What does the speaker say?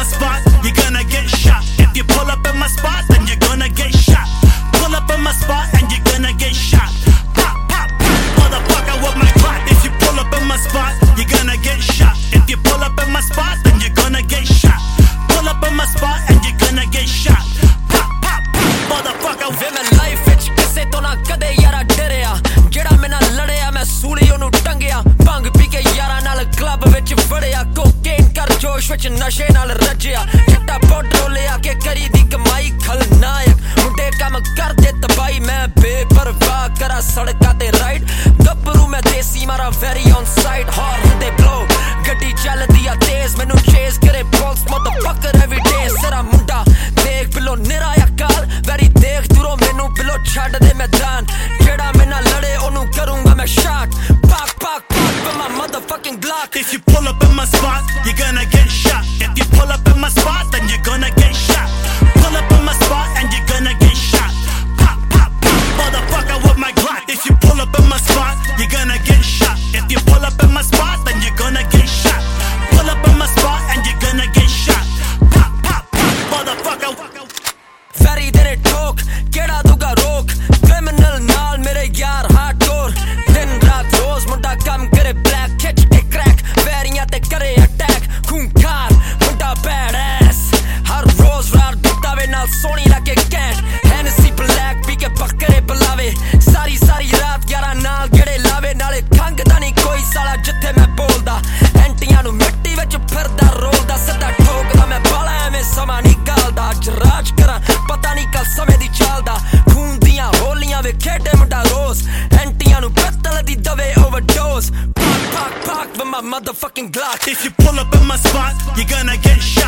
my spot, you're gonna get shot. If you pull up in my spot, then you're gonna get shot. Pull up in my spot, and you're gonna get shot. Pop, pop, pop, motherfucker with my Glock. If you pull up in my spot, you're gonna get shot. If you pull up in my spot, then you're gonna get shot. Pull up in my spot, and you're gonna get shot. Pop, pop, pop, motherfucker. ਵੇ ਮੈਂ life ਵਿੱਚ ਕਿਸੇ ਤੋਂ ਨਾ ਕਦੇ ਯਾਰਾ ਡਰਿਆ ਜਿਹੜਾ ਮੇਰੇ ਨਾਲ ਲੜਿਆ ਮੈਂ ਸੂਲੀ ਉਹਨੂੰ ਟੰਗਿਆ ਭੰਗ ਪੀ ਕੇ ਯਾਰਾਂ ਨਾਲ ਕਲੱਬ ਵਿੱਚ ਵੜਿਆ ਕੋ ਕਰ ਜੋਸ਼ ਵਿੱਚ ਨਸ਼ੇ ਨਾਲ ਰੱਜਿਆ। ਚਿੱਟਾ ਪਾਊਡਰ ਲਿਆ ਕੇ ਕਰੀ ਦੀ ਕਮਾਈ ਖਲਨਾਇਕ। ਮੁੰਡੇ ਕੰਮ ਕਰਦੇ ਤਬਾਈ, ਮੈਂ ਬੇਪਰਵਾਹ ਕਰਾਂ ਸੜਕਾਂ ਤੇ ਰਾਈਡ ਗੱਭਰੂ ਮੈਂ ਦੇਸੀ ਮਾਰਾ ਵੈਰੀ ਔਨ ਸਾਈਡ ਹਾਰ ਹੁੰਦੇ ਬਲੋ ਗੱਡੀ ਚੱਲਦੀ ਆ ਤੇਜ਼, ਮੈਨੂੰ ਚੇਸ ਕਰੇ police. in my motherfucking Glock. If you pull up in my spot, you're gonna get shot. If you pull up in my spot, then you're gonna get shot. Pull up in my spot and you're gonna get shot. Pop, pop, pop, motherfucker with my Glock. If you pull up in my spot, you're gonna get shot. If you pull up in my spot, then you're gonna get shot. Pull up in my spot and you're gonna get shot. Pop, pop, pop, motherfucker. Fatty didn't talk. Get out. ਬੋਲਦਾ। ਐਂਟੀਆਂ ਨੂੰ ਮਿੱਟੀ ਵਿੱਚ ਫਿਰਦਾ ਰੋਲਦਾ। ਸਿੱਧਾ ਠੋਕਦਾ ਮੈਂ ਬਾਲਾ ਐਵੇਂ ਸਮਾਂ ਨਹੀਂ ਗਾਲਦਾ। ਅੱਜ ਰਾਜ ਕਰਾਂ ਪਤਾ ਨਹੀਂ ਕੱਲ ਸਮੇਂ ਦੀ ਚਾਲਦਾ। ਖੂਨ ਦੀਆਂ ਹੋਲੀਆਂ ਵੇ ਖੇਡੇ ਮੁੰਡਾ ਰੋਜ਼ ਐਂਟੀਆਂ ਨੂੰ ਪਿੱਤਲ ਦੀ ਦਵੇ ਓਵਰਡੋਜ਼ ਪਾਕ ਪਾਕ ਪਾਕ with my motherfucking Glock If you pull up in my spot, you're gonna get shot.